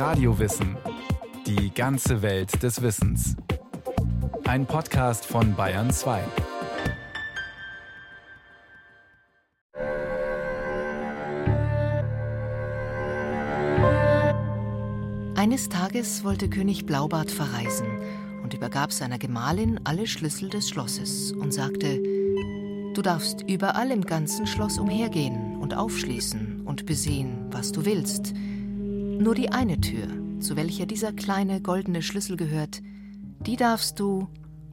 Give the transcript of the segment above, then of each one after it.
Radiowissen. Die ganze Welt des Wissens. Ein Podcast von Bayern 2. Eines Tages wollte König Blaubart verreisen und übergab seiner Gemahlin alle Schlüssel des Schlosses und sagte, Du darfst überall im ganzen Schloss umhergehen und aufschließen und besehen, was du willst. Nur die eine Tür, zu welcher dieser kleine goldene Schlüssel gehört, die darfst du,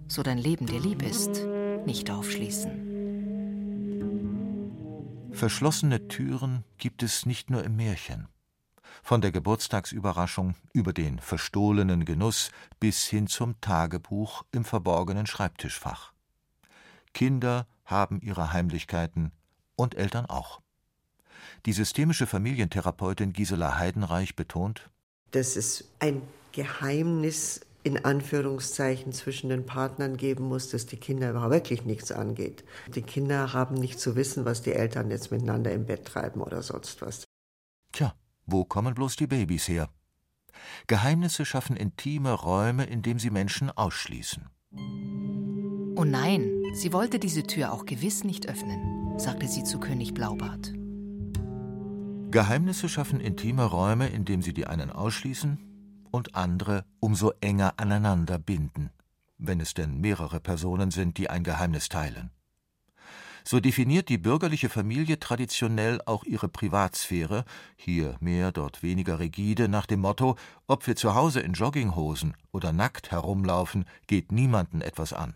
so dein Leben dir lieb ist, nicht aufschließen. Verschlossene Türen gibt es nicht nur im Märchen. Von der Geburtstagsüberraschung über den verstohlenen Genuss bis hin zum Tagebuch im verborgenen Schreibtischfach. Kinder haben ihre Heimlichkeiten und Eltern auch. Die systemische Familientherapeutin Gisela Heidenreich betont, dass es ein Geheimnis in Anführungszeichen zwischen den Partnern geben muss, dass die Kinder überhaupt wirklich nichts angeht. Die Kinder haben nicht zu wissen, was die Eltern jetzt miteinander im Bett treiben oder sonst was. Tja, wo kommen bloß die Babys her? Geheimnisse schaffen intime Räume, in denen sie Menschen ausschließen. Oh nein, sie wollte diese Tür auch gewiss nicht öffnen, sagte sie zu König Blaubart. Geheimnisse schaffen intime Räume, indem sie die einen ausschließen und andere umso enger aneinander binden, wenn es denn mehrere Personen sind, die ein Geheimnis teilen. So definiert die bürgerliche Familie traditionell auch ihre Privatsphäre, hier mehr, dort weniger rigide, nach dem Motto, ob wir zu Hause in Jogginghosen oder nackt herumlaufen, geht niemanden etwas an.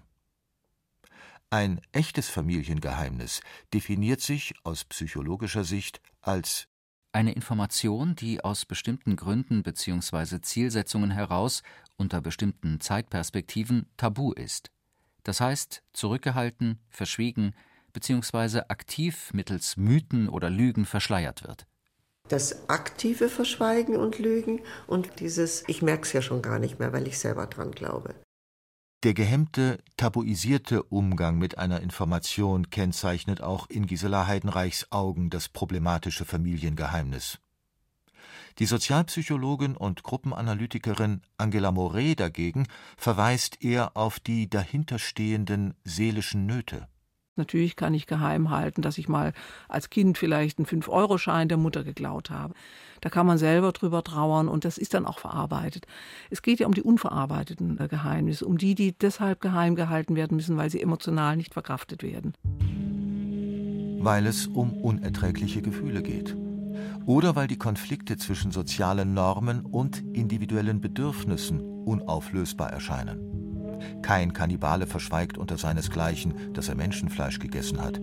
Ein echtes Familiengeheimnis definiert sich aus psychologischer Sicht als eine Information, die aus bestimmten Gründen bzw. Zielsetzungen heraus unter bestimmten Zeitperspektiven tabu ist. Das heißt, zurückgehalten, verschwiegen bzw. aktiv mittels Mythen oder Lügen verschleiert wird. Das aktive Verschweigen und Lügen und dieses Ich merk's ja schon gar nicht mehr, weil ich selber dran glaube. Der gehemmte, tabuisierte Umgang mit einer Information kennzeichnet auch in Gisela Heidenreichs Augen das problematische Familiengeheimnis. Die Sozialpsychologin und Gruppenanalytikerin Angela Moret dagegen verweist eher auf die dahinterstehenden seelischen Nöte. Natürlich kann ich geheim halten, dass ich mal als Kind vielleicht einen 5-Euro-Schein der Mutter geklaut habe. Da kann man selber drüber trauern und das ist dann auch verarbeitet. Es geht ja um die unverarbeiteten äh, Geheimnisse, um die, die deshalb geheim gehalten werden müssen, weil sie emotional nicht verkraftet werden. Weil es um unerträgliche Gefühle geht. Oder weil die Konflikte zwischen sozialen Normen und individuellen Bedürfnissen unauflösbar erscheinen. Kein Kannibale verschweigt unter seinesgleichen, dass er Menschenfleisch gegessen hat.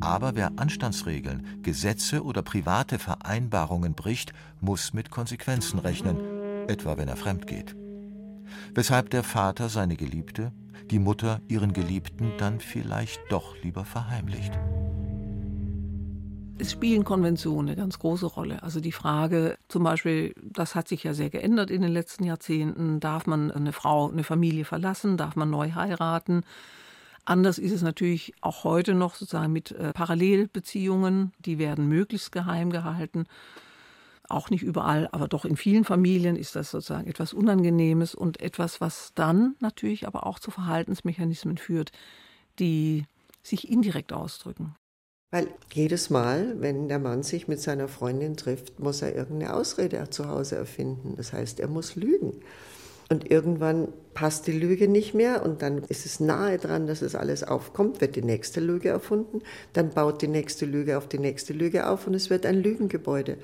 Aber wer Anstandsregeln, Gesetze oder private Vereinbarungen bricht, muss mit Konsequenzen rechnen, etwa wenn er fremd geht. Weshalb der Vater seine Geliebte, die Mutter ihren Geliebten dann vielleicht doch lieber verheimlicht es spielen Konventionen eine ganz große Rolle. Also die Frage zum Beispiel, das hat sich ja sehr geändert in den letzten Jahrzehnten, darf man eine Frau, eine Familie verlassen, darf man neu heiraten? Anders ist es natürlich auch heute noch sozusagen mit äh, Parallelbeziehungen, die werden möglichst geheim gehalten. Auch nicht überall, aber doch in vielen Familien ist das sozusagen etwas Unangenehmes und etwas, was dann natürlich aber auch zu Verhaltensmechanismen führt, die sich indirekt ausdrücken. Weil jedes Mal, wenn der Mann sich mit seiner Freundin trifft, muss er irgendeine Ausrede zu Hause erfinden. Das heißt, er muss lügen. Und irgendwann passt die Lüge nicht mehr und dann ist es nahe dran, dass es alles aufkommt, wird die nächste Lüge erfunden, dann baut die nächste Lüge auf die nächste Lüge auf und es wird ein Lügengebäude.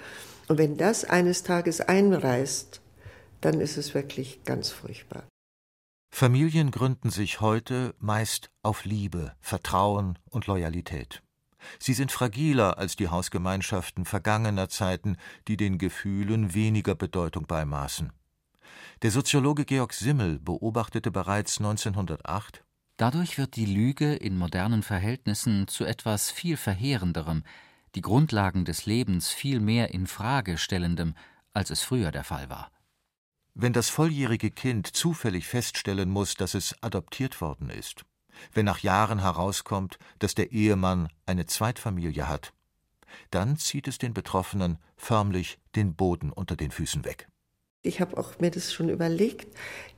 Und wenn das eines Tages einreißt, dann ist es wirklich ganz furchtbar. Familien gründen sich heute meist auf Liebe, Vertrauen und Loyalität. Sie sind fragiler als die Hausgemeinschaften vergangener Zeiten, die den Gefühlen weniger Bedeutung beimaßen. Der Soziologe Georg Simmel beobachtete bereits 1908 Dadurch wird die Lüge in modernen Verhältnissen zu etwas viel Verheerenderem, die Grundlagen des Lebens viel mehr in Frage stellendem, als es früher der Fall war. Wenn das volljährige Kind zufällig feststellen muss, dass es adoptiert worden ist, wenn nach Jahren herauskommt, dass der Ehemann eine Zweitfamilie hat, dann zieht es den Betroffenen förmlich den Boden unter den Füßen weg. Ich habe auch mir das schon überlegt.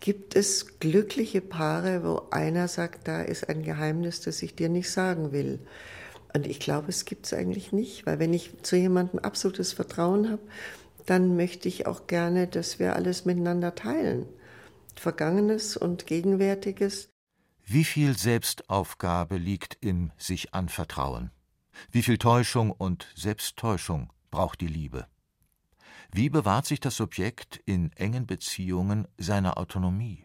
Gibt es glückliche Paare, wo einer sagt, da ist ein Geheimnis, das ich dir nicht sagen will? Und ich glaube, es gibt es eigentlich nicht, weil wenn ich zu jemandem absolutes Vertrauen habe, dann möchte ich auch gerne, dass wir alles miteinander teilen. Vergangenes und Gegenwärtiges. Wie viel Selbstaufgabe liegt im sich anvertrauen? Wie viel Täuschung und Selbsttäuschung braucht die Liebe? Wie bewahrt sich das Subjekt in engen Beziehungen seiner Autonomie?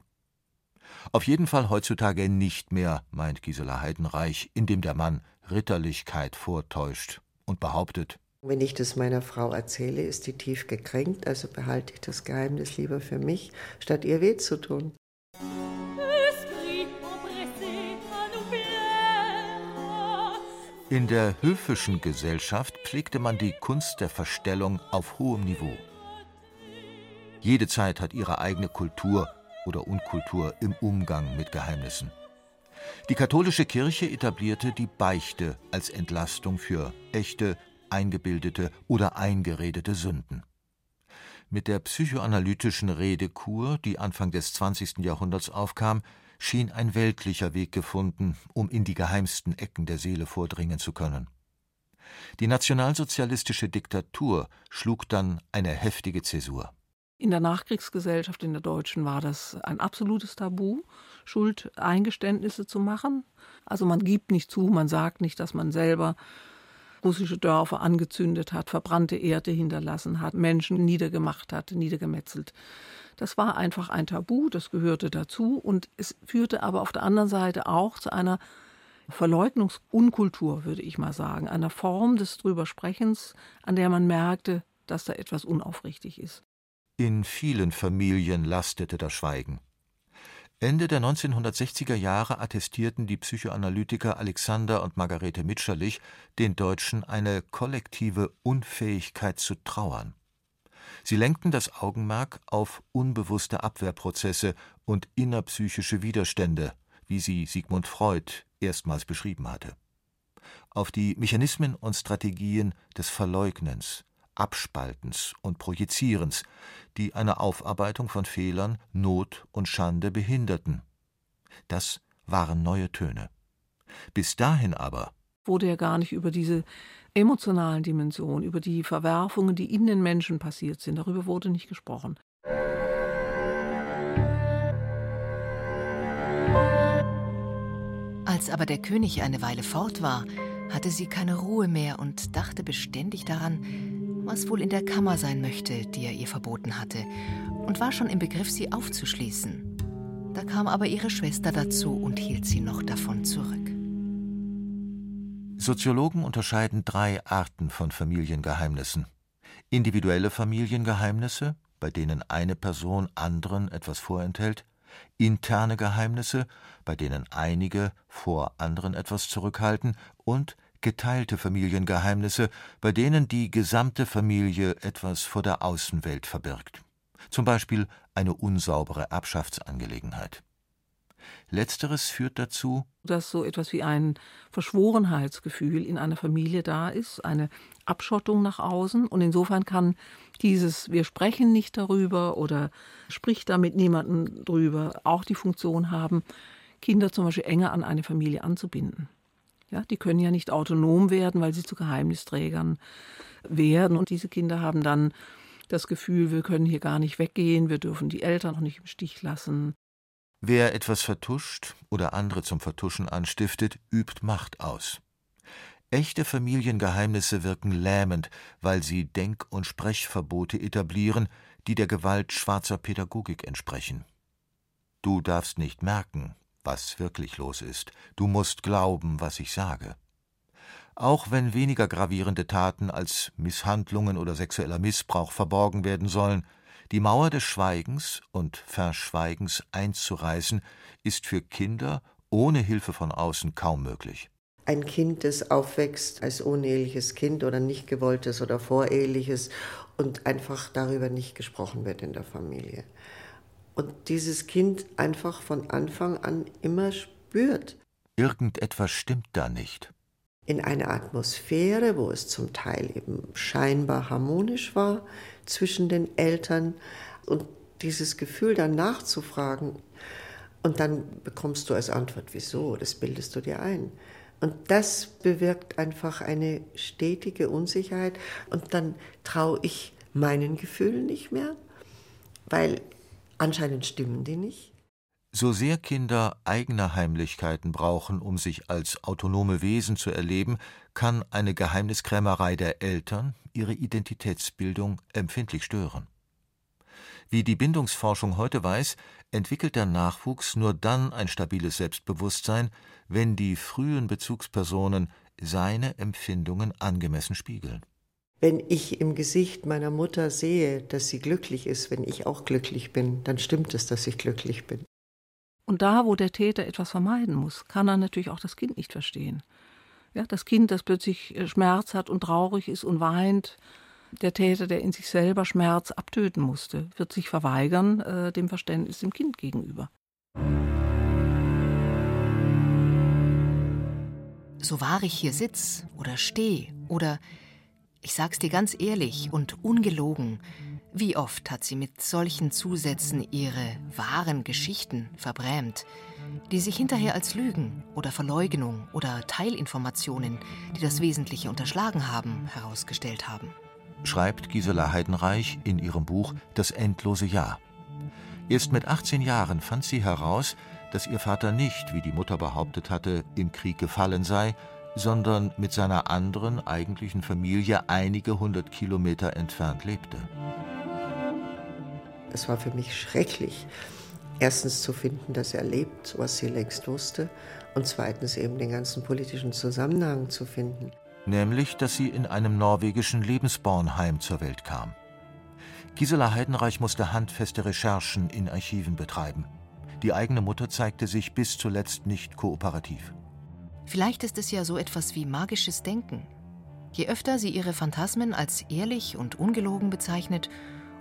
Auf jeden Fall heutzutage nicht mehr, meint Gisela Heidenreich, indem der Mann Ritterlichkeit vortäuscht und behauptet, wenn ich das meiner Frau erzähle, ist die tief gekränkt, also behalte ich das Geheimnis lieber für mich, statt ihr weh zu tun. In der höfischen Gesellschaft pflegte man die Kunst der Verstellung auf hohem Niveau. Jede Zeit hat ihre eigene Kultur oder Unkultur im Umgang mit Geheimnissen. Die katholische Kirche etablierte die Beichte als Entlastung für echte, eingebildete oder eingeredete Sünden. Mit der psychoanalytischen Redekur, die Anfang des 20. Jahrhunderts aufkam, schien ein weltlicher Weg gefunden, um in die geheimsten Ecken der Seele vordringen zu können. Die nationalsozialistische Diktatur schlug dann eine heftige Zäsur. In der Nachkriegsgesellschaft, in der deutschen, war das ein absolutes Tabu, Schuldeingeständnisse zu machen. Also man gibt nicht zu, man sagt nicht, dass man selber russische Dörfer angezündet hat, verbrannte Erde hinterlassen hat, Menschen niedergemacht hat, niedergemetzelt. Das war einfach ein Tabu, das gehörte dazu und es führte aber auf der anderen Seite auch zu einer Verleugnungsunkultur, würde ich mal sagen, einer Form des Drübersprechens, an der man merkte, dass da etwas unaufrichtig ist. In vielen Familien lastete das Schweigen. Ende der 1960er Jahre attestierten die Psychoanalytiker Alexander und Margarete Mitscherlich den Deutschen eine kollektive Unfähigkeit zu trauern. Sie lenkten das Augenmerk auf unbewusste Abwehrprozesse und innerpsychische Widerstände, wie sie Sigmund Freud erstmals beschrieben hatte. Auf die Mechanismen und Strategien des Verleugnens, Abspaltens und Projizierens, die eine Aufarbeitung von Fehlern, Not und Schande behinderten. Das waren neue Töne. Bis dahin aber wurde ja gar nicht über diese emotionalen Dimensionen, über die Verwerfungen, die in den Menschen passiert sind, darüber wurde nicht gesprochen. Als aber der König eine Weile fort war, hatte sie keine Ruhe mehr und dachte beständig daran, was wohl in der Kammer sein möchte, die er ihr verboten hatte, und war schon im Begriff, sie aufzuschließen. Da kam aber ihre Schwester dazu und hielt sie noch davon zurück. Soziologen unterscheiden drei Arten von Familiengeheimnissen. Individuelle Familiengeheimnisse, bei denen eine Person anderen etwas vorenthält, interne Geheimnisse, bei denen einige vor anderen etwas zurückhalten, und geteilte Familiengeheimnisse, bei denen die gesamte Familie etwas vor der Außenwelt verbirgt, zum Beispiel eine unsaubere Erbschaftsangelegenheit. Letzteres führt dazu, dass so etwas wie ein Verschworenheitsgefühl in einer Familie da ist, eine Abschottung nach außen. Und insofern kann dieses Wir sprechen nicht darüber oder spricht da mit niemandem drüber auch die Funktion haben, Kinder zum Beispiel enger an eine Familie anzubinden. Ja, die können ja nicht autonom werden, weil sie zu Geheimnisträgern werden. Und diese Kinder haben dann das Gefühl, wir können hier gar nicht weggehen, wir dürfen die Eltern auch nicht im Stich lassen. Wer etwas vertuscht oder andere zum Vertuschen anstiftet, übt Macht aus. Echte Familiengeheimnisse wirken lähmend, weil sie Denk- und Sprechverbote etablieren, die der Gewalt schwarzer Pädagogik entsprechen. Du darfst nicht merken, was wirklich los ist. Du musst glauben, was ich sage. Auch wenn weniger gravierende Taten als Misshandlungen oder sexueller Missbrauch verborgen werden sollen, die Mauer des Schweigens und Verschweigens einzureißen, ist für Kinder ohne Hilfe von außen kaum möglich. Ein Kind, das aufwächst als uneheliches Kind oder nicht gewolltes oder voreheliches und einfach darüber nicht gesprochen wird in der Familie und dieses Kind einfach von Anfang an immer spürt. Irgendetwas stimmt da nicht. In einer Atmosphäre, wo es zum Teil eben scheinbar harmonisch war zwischen den Eltern, Und dieses Gefühl dann nachzufragen und dann bekommst du als Antwort, wieso, das bildest du dir ein. Und das bewirkt einfach eine stetige Unsicherheit und dann traue ich meinen Gefühlen nicht mehr, weil anscheinend stimmen die nicht. So sehr Kinder eigene Heimlichkeiten brauchen, um sich als autonome Wesen zu erleben, kann eine Geheimniskrämerei der Eltern ihre Identitätsbildung empfindlich stören. Wie die Bindungsforschung heute weiß, entwickelt der Nachwuchs nur dann ein stabiles Selbstbewusstsein, wenn die frühen Bezugspersonen seine Empfindungen angemessen spiegeln. Wenn ich im Gesicht meiner Mutter sehe, dass sie glücklich ist, wenn ich auch glücklich bin, dann stimmt es, dass ich glücklich bin. Und da, wo der Täter etwas vermeiden muss, kann er natürlich auch das Kind nicht verstehen. Ja, das Kind, das plötzlich äh, Schmerz hat und traurig ist und weint, der Täter, der in sich selber Schmerz abtöten musste, wird sich verweigern äh, dem Verständnis dem Kind gegenüber. So wahr ich hier sitz oder steh oder ich sag's dir ganz ehrlich und ungelogen, wie oft hat sie mit solchen Zusätzen ihre wahren Geschichten verbrämt, die sich hinterher als Lügen oder Verleugnung oder Teilinformationen, die das Wesentliche unterschlagen haben, herausgestellt haben. Schreibt Gisela Heidenreich in ihrem Buch Das endlose Jahr. Erst mit 18 Jahren fand sie heraus, dass ihr Vater nicht, wie die Mutter behauptet hatte, im Krieg gefallen sei, sondern mit seiner anderen eigentlichen Familie einige hundert Kilometer entfernt lebte. Es war für mich schrecklich, erstens zu finden, dass er lebt, was sie längst wusste, und zweitens eben den ganzen politischen Zusammenhang zu finden. Nämlich, dass sie in einem norwegischen Lebensbornheim zur Welt kam. Gisela Heidenreich musste handfeste Recherchen in Archiven betreiben. Die eigene Mutter zeigte sich bis zuletzt nicht kooperativ. Vielleicht ist es ja so etwas wie magisches Denken. Je öfter sie ihre Phantasmen als ehrlich und ungelogen bezeichnet,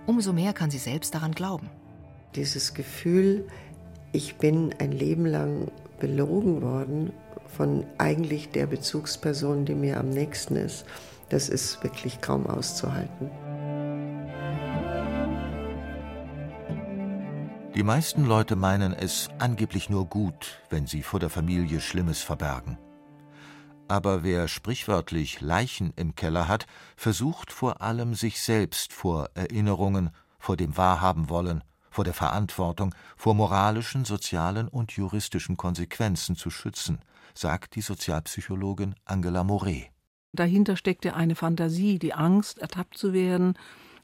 umso mehr kann sie selbst daran glauben. Dieses Gefühl, ich bin ein Leben lang belogen worden von eigentlich der Bezugsperson, die mir am nächsten ist, das ist wirklich kaum auszuhalten. Die meisten Leute meinen es angeblich nur gut, wenn sie vor der Familie Schlimmes verbergen. Aber wer sprichwörtlich Leichen im Keller hat, versucht vor allem sich selbst vor Erinnerungen, vor dem Wahrhaben-Wollen, vor der Verantwortung, vor moralischen, sozialen und juristischen Konsequenzen zu schützen, sagt die Sozialpsychologin Angela Moret. Dahinter steckt ja eine Fantasie, die Angst, ertappt zu werden,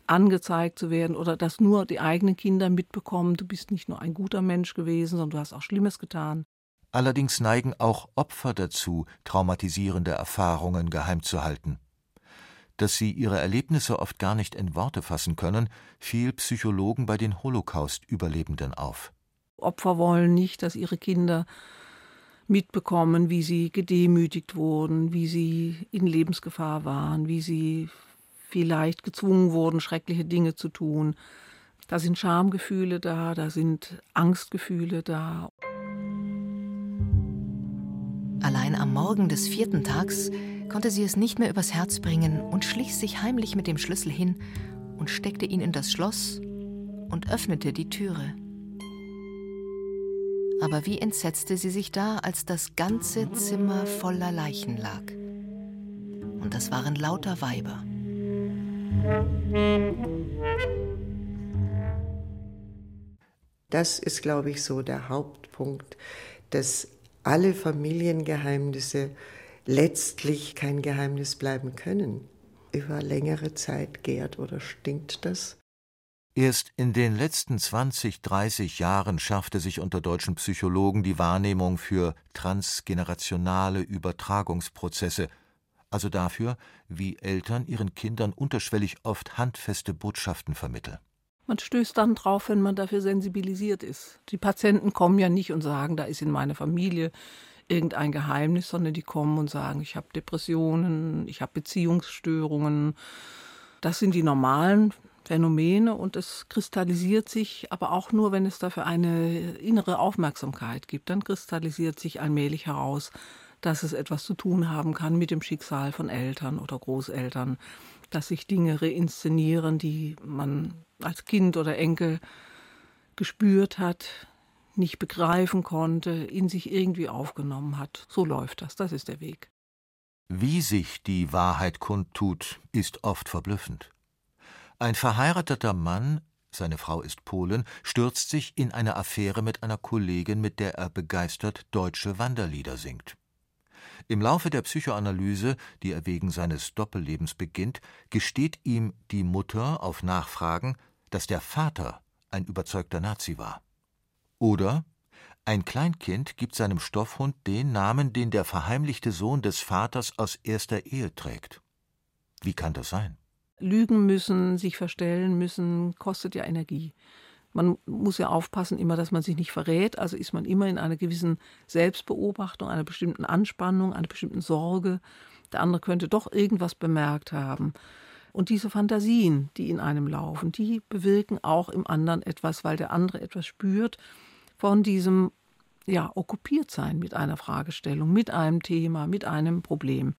angezeigt zu werden oder dass nur die eigenen Kinder mitbekommen, du bist nicht nur ein guter Mensch gewesen, sondern du hast auch Schlimmes getan. Allerdings neigen auch Opfer dazu, traumatisierende Erfahrungen geheim zu halten. Dass sie ihre Erlebnisse oft gar nicht in Worte fassen können, fiel Psychologen bei den Holocaust-Überlebenden auf. Opfer wollen nicht, dass ihre Kinder mitbekommen, wie sie gedemütigt wurden, wie sie in Lebensgefahr waren, wie sie vielleicht gezwungen wurden, schreckliche Dinge zu tun. Da sind Schamgefühle da, da sind Angstgefühle da. Allein am Morgen des vierten Tags konnte sie es nicht mehr übers Herz bringen und schlich sich heimlich mit dem Schlüssel hin und steckte ihn in das Schloss und öffnete die Türe. Aber wie entsetzte sie sich da, als das ganze Zimmer voller Leichen lag. Und das waren lauter Weiber. Das ist, glaube ich, so der Hauptpunkt, dass alle Familiengeheimnisse letztlich kein Geheimnis bleiben können. Über längere Zeit gärt oder stinkt das. Erst in den letzten 20, 30 Jahren schärfte sich unter deutschen Psychologen die Wahrnehmung für transgenerationale Übertragungsprozesse, also dafür, wie Eltern ihren Kindern unterschwellig oft handfeste Botschaften vermitteln. Man stößt dann drauf, wenn man dafür sensibilisiert ist. Die Patienten kommen ja nicht und sagen, da ist in meiner Familie irgendein Geheimnis, sondern die kommen und sagen, ich habe Depressionen, ich habe Beziehungsstörungen. Das sind die normalen Phänomene und es kristallisiert sich, aber auch nur, wenn es dafür eine innere Aufmerksamkeit gibt, dann kristallisiert sich allmählich heraus, dass es etwas zu tun haben kann mit dem Schicksal von Eltern oder Großeltern dass sich Dinge reinszenieren, die man als Kind oder Enkel gespürt hat, nicht begreifen konnte, in sich irgendwie aufgenommen hat. So läuft das, das ist der Weg. Wie sich die Wahrheit kundtut, ist oft verblüffend. Ein verheirateter Mann, seine Frau ist Polin, stürzt sich in eine Affäre mit einer Kollegin, mit der er begeistert deutsche Wanderlieder singt. Im Laufe der Psychoanalyse, die er wegen seines Doppellebens beginnt, gesteht ihm die Mutter auf Nachfragen, dass der Vater ein überzeugter Nazi war. Oder ein Kleinkind gibt seinem Stoffhund den Namen, den der verheimlichte Sohn des Vaters aus erster Ehe trägt. Wie kann das sein? Lügen müssen, sich verstellen müssen, kostet ja Energie. Man muss ja aufpassen, immer, dass man sich nicht verrät. Also ist man immer in einer gewissen Selbstbeobachtung, einer bestimmten Anspannung, einer bestimmten Sorge. Der andere könnte doch irgendwas bemerkt haben. Und diese Fantasien, die in einem laufen, die bewirken auch im anderen etwas, weil der andere etwas spürt von diesem ja, okkupiert sein mit einer Fragestellung, mit einem Thema, mit einem Problem.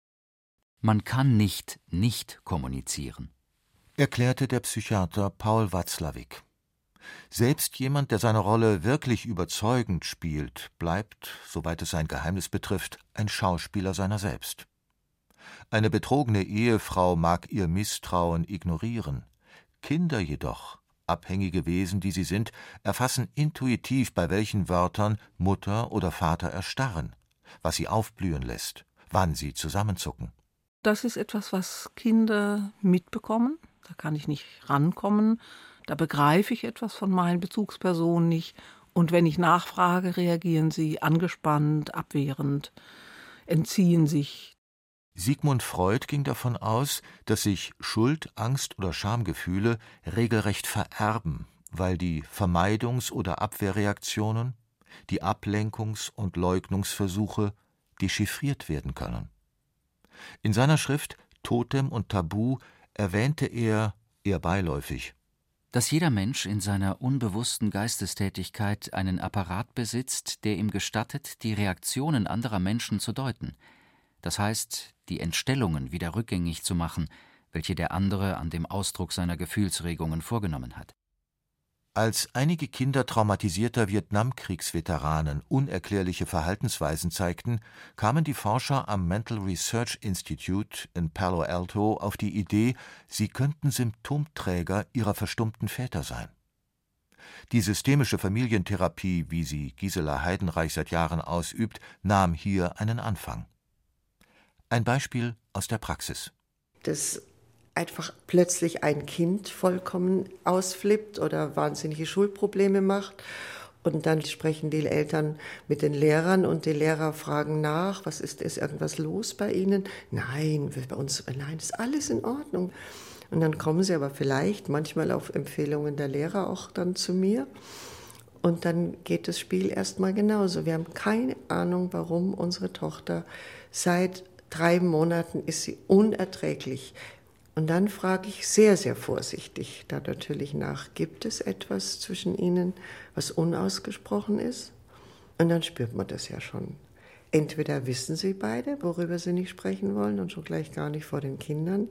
Man kann nicht nicht kommunizieren, erklärte der Psychiater Paul Watzlawick. Selbst jemand, der seine Rolle wirklich überzeugend spielt, bleibt, soweit es sein Geheimnis betrifft, ein Schauspieler seiner selbst. Eine betrogene Ehefrau mag ihr Misstrauen ignorieren, Kinder jedoch, abhängige Wesen, die sie sind, erfassen intuitiv, bei welchen Wörtern Mutter oder Vater erstarren, was sie aufblühen lässt, wann sie zusammenzucken. Das ist etwas, was Kinder mitbekommen, da kann ich nicht rankommen, da begreife ich etwas von meinen Bezugspersonen nicht, und wenn ich nachfrage, reagieren sie angespannt, abwehrend, entziehen sich. Sigmund Freud ging davon aus, dass sich Schuld, Angst oder Schamgefühle regelrecht vererben, weil die Vermeidungs- oder Abwehrreaktionen, die Ablenkungs- und Leugnungsversuche dechiffriert werden können. In seiner Schrift Totem und Tabu erwähnte er, eher beiläufig, dass jeder Mensch in seiner unbewussten Geistestätigkeit einen Apparat besitzt, der ihm gestattet, die Reaktionen anderer Menschen zu deuten, das heißt, die Entstellungen wieder rückgängig zu machen, welche der andere an dem Ausdruck seiner Gefühlsregungen vorgenommen hat. Als einige Kinder traumatisierter Vietnamkriegsveteranen unerklärliche Verhaltensweisen zeigten, kamen die Forscher am Mental Research Institute in Palo Alto auf die Idee, sie könnten Symptomträger ihrer verstummten Väter sein. Die systemische Familientherapie, wie sie Gisela Heidenreich seit Jahren ausübt, nahm hier einen Anfang. Ein Beispiel aus der Praxis. Das einfach plötzlich ein Kind vollkommen ausflippt oder wahnsinnige Schulprobleme macht. Und dann sprechen die Eltern mit den Lehrern und die Lehrer fragen nach, was ist, ist irgendwas los bei ihnen? Nein, bei uns, nein, ist alles in Ordnung. Und dann kommen sie aber vielleicht manchmal auf Empfehlungen der Lehrer auch dann zu mir. Und dann geht das Spiel erstmal genauso. Wir haben keine Ahnung, warum unsere Tochter seit drei Monaten ist sie unerträglich. Und dann frage ich sehr, sehr vorsichtig da natürlich nach, gibt es etwas zwischen ihnen, was unausgesprochen ist? Und dann spürt man das ja schon. Entweder wissen sie beide, worüber sie nicht sprechen wollen und schon gleich gar nicht vor den Kindern,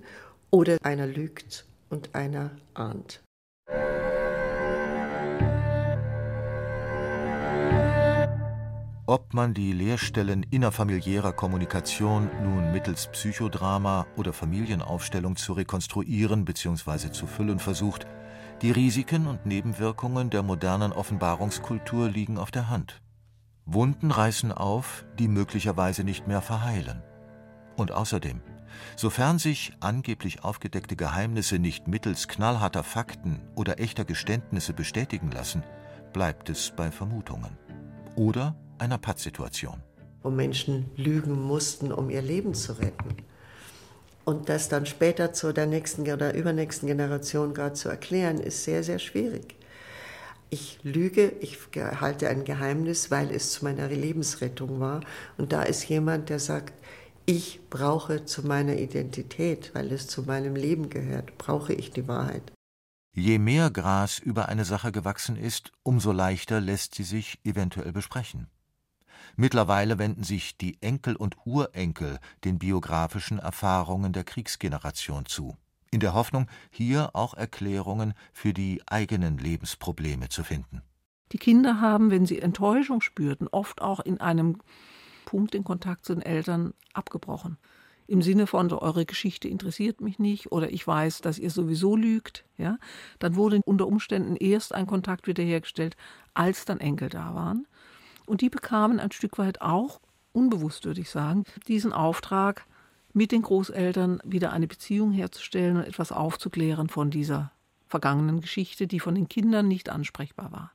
oder einer lügt und einer ahnt. Ob man die Leerstellen innerfamiliärer Kommunikation nun mittels Psychodrama oder Familienaufstellung zu rekonstruieren bzw. zu füllen versucht, die Risiken und Nebenwirkungen der modernen Offenbarungskultur liegen auf der Hand. Wunden reißen auf, die möglicherweise nicht mehr verheilen. Und außerdem, sofern sich angeblich aufgedeckte Geheimnisse nicht mittels knallharter Fakten oder echter Geständnisse bestätigen lassen, bleibt es bei Vermutungen. Oder einer Pattsituation. Wo Menschen lügen mussten, um ihr Leben zu retten. Und das dann später zu der nächsten oder übernächsten Generation gerade zu erklären, ist sehr, sehr schwierig. Ich lüge, ich halte ein Geheimnis, weil es zu meiner Lebensrettung war. Und da ist jemand, der sagt, ich brauche zu meiner Identität, weil es zu meinem Leben gehört, brauche ich die Wahrheit. Je mehr Gras über eine Sache gewachsen ist, umso leichter lässt sie sich eventuell besprechen. Mittlerweile wenden sich die Enkel und Urenkel den biografischen Erfahrungen der Kriegsgeneration zu, in der Hoffnung, hier auch Erklärungen für die eigenen Lebensprobleme zu finden. Die Kinder haben, wenn sie Enttäuschung spürten, oft auch in einem Punkt den Kontakt zu den Eltern abgebrochen. Im Sinne von, so, eure Geschichte interessiert mich nicht oder ich weiß, dass ihr sowieso lügt. Ja? Dann wurde unter Umständen erst ein Kontakt wiederhergestellt, als dann Enkel da waren. Und die bekamen ein Stück weit auch, unbewusst würde ich sagen, diesen Auftrag, mit den Großeltern wieder eine Beziehung herzustellen und etwas aufzuklären von dieser vergangenen Geschichte, die von den Kindern nicht ansprechbar war.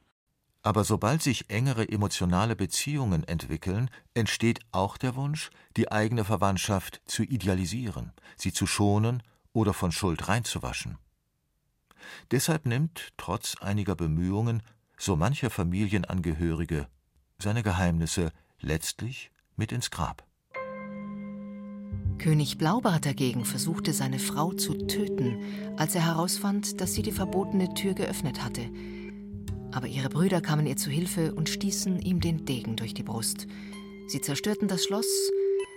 Aber sobald sich engere emotionale Beziehungen entwickeln, entsteht auch der Wunsch, die eigene Verwandtschaft zu idealisieren, sie zu schonen oder von Schuld reinzuwaschen. Deshalb nimmt, trotz einiger Bemühungen, so mancher Familienangehörige seine Geheimnisse letztlich mit ins Grab. König Blaubart dagegen versuchte seine Frau zu töten, als er herausfand, dass sie die verbotene Tür geöffnet hatte. Aber ihre Brüder kamen ihr zu Hilfe und stießen ihm den Degen durch die Brust. Sie zerstörten das Schloss,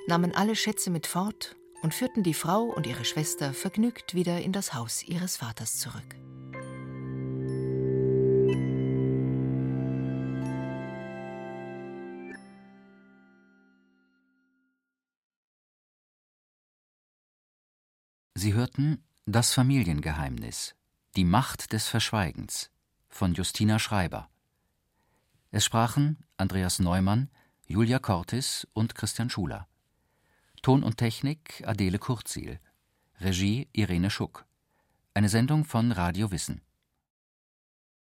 nahmen alle Schätze mit fort und führten die Frau und ihre Schwester vergnügt wieder in das Haus ihres Vaters zurück. Sie hörten Das Familiengeheimnis, die Macht des Verschweigens von Justina Schreiber. Es sprachen Andreas Neumann, Julia Cortis und Christian Schuler. Ton und Technik Adele Kurzil. Regie Irene Schuck. Eine Sendung von Radio Wissen.